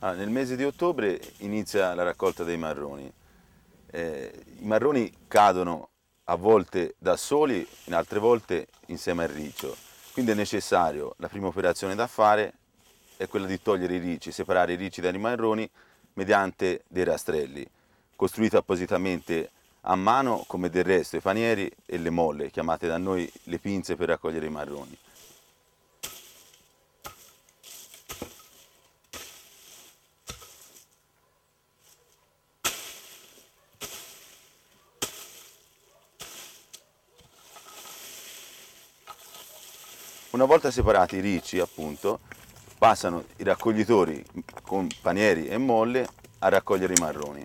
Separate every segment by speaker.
Speaker 1: Ah, nel mese di ottobre inizia la raccolta dei marroni. Eh, I marroni cadono a volte da soli, in altre volte insieme al riccio. Quindi è necessario, la prima operazione da fare è quella di togliere i ricci, separare i ricci dai marroni mediante dei rastrelli, costruiti appositamente a mano come del resto i panieri e le molle, chiamate da noi le pinze per raccogliere i marroni. Una volta separati i ricci, appunto, passano i raccoglitori con panieri e molle a raccogliere i marroni.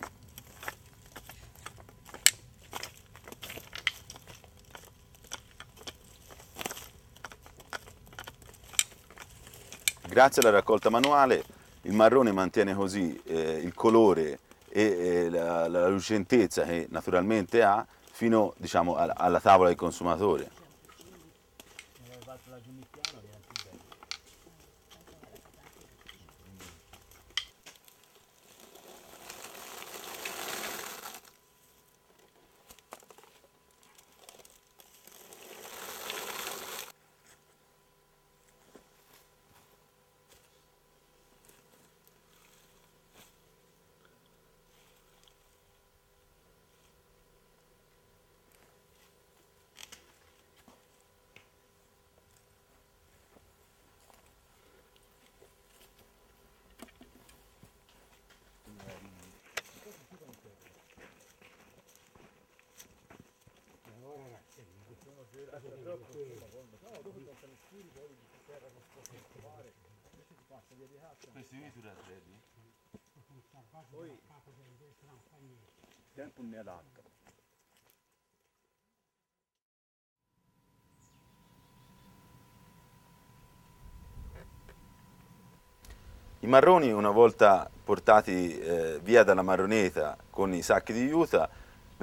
Speaker 1: Grazie alla raccolta manuale il marrone mantiene così eh, il colore e eh, la, la, lucentezza che naturalmente ha fino diciamo, alla, alla tavola del consumatore. Questi misura ready?
Speaker 2: Poi tempo ne adatto.
Speaker 1: I marroni una volta portati eh, via dalla marroneta con i sacchi di juta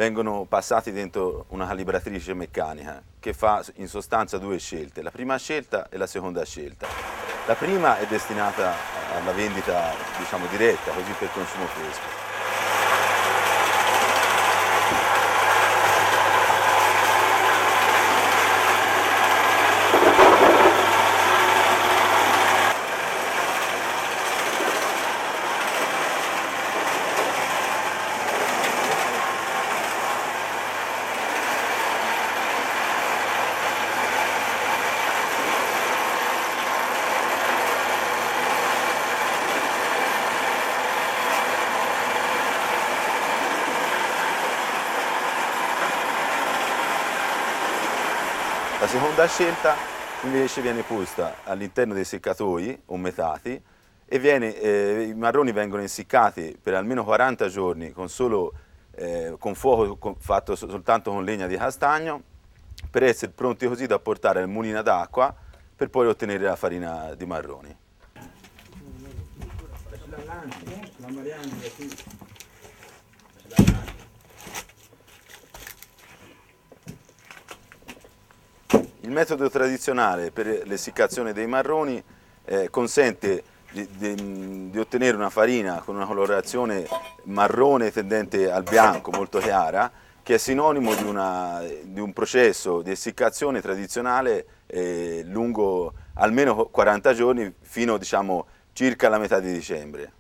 Speaker 1: vengono passati dentro una calibratrice meccanica che fa in sostanza due scelte, la prima scelta e la seconda scelta. La prima è destinata alla vendita diciamo, diretta, così per consumo fresco. La seconda scelta invece viene posta all'interno dei seccatoi ummetati e viene, eh, i marroni vengono essiccati per almeno 40 giorni con, solo, eh, con fuoco con, fatto soltanto con legna di castagno per essere pronti così da portare al mulino d'acqua per poi ottenere la farina di marroni. Il metodo tradizionale per l'essiccazione dei marroni eh, consente di, di, di, ottenere una farina con una colorazione marrone tendente al bianco, molto chiara, che è sinonimo di, una, di un processo di essiccazione tradizionale eh, lungo almeno 40 giorni fino diciamo, circa la metà di dicembre.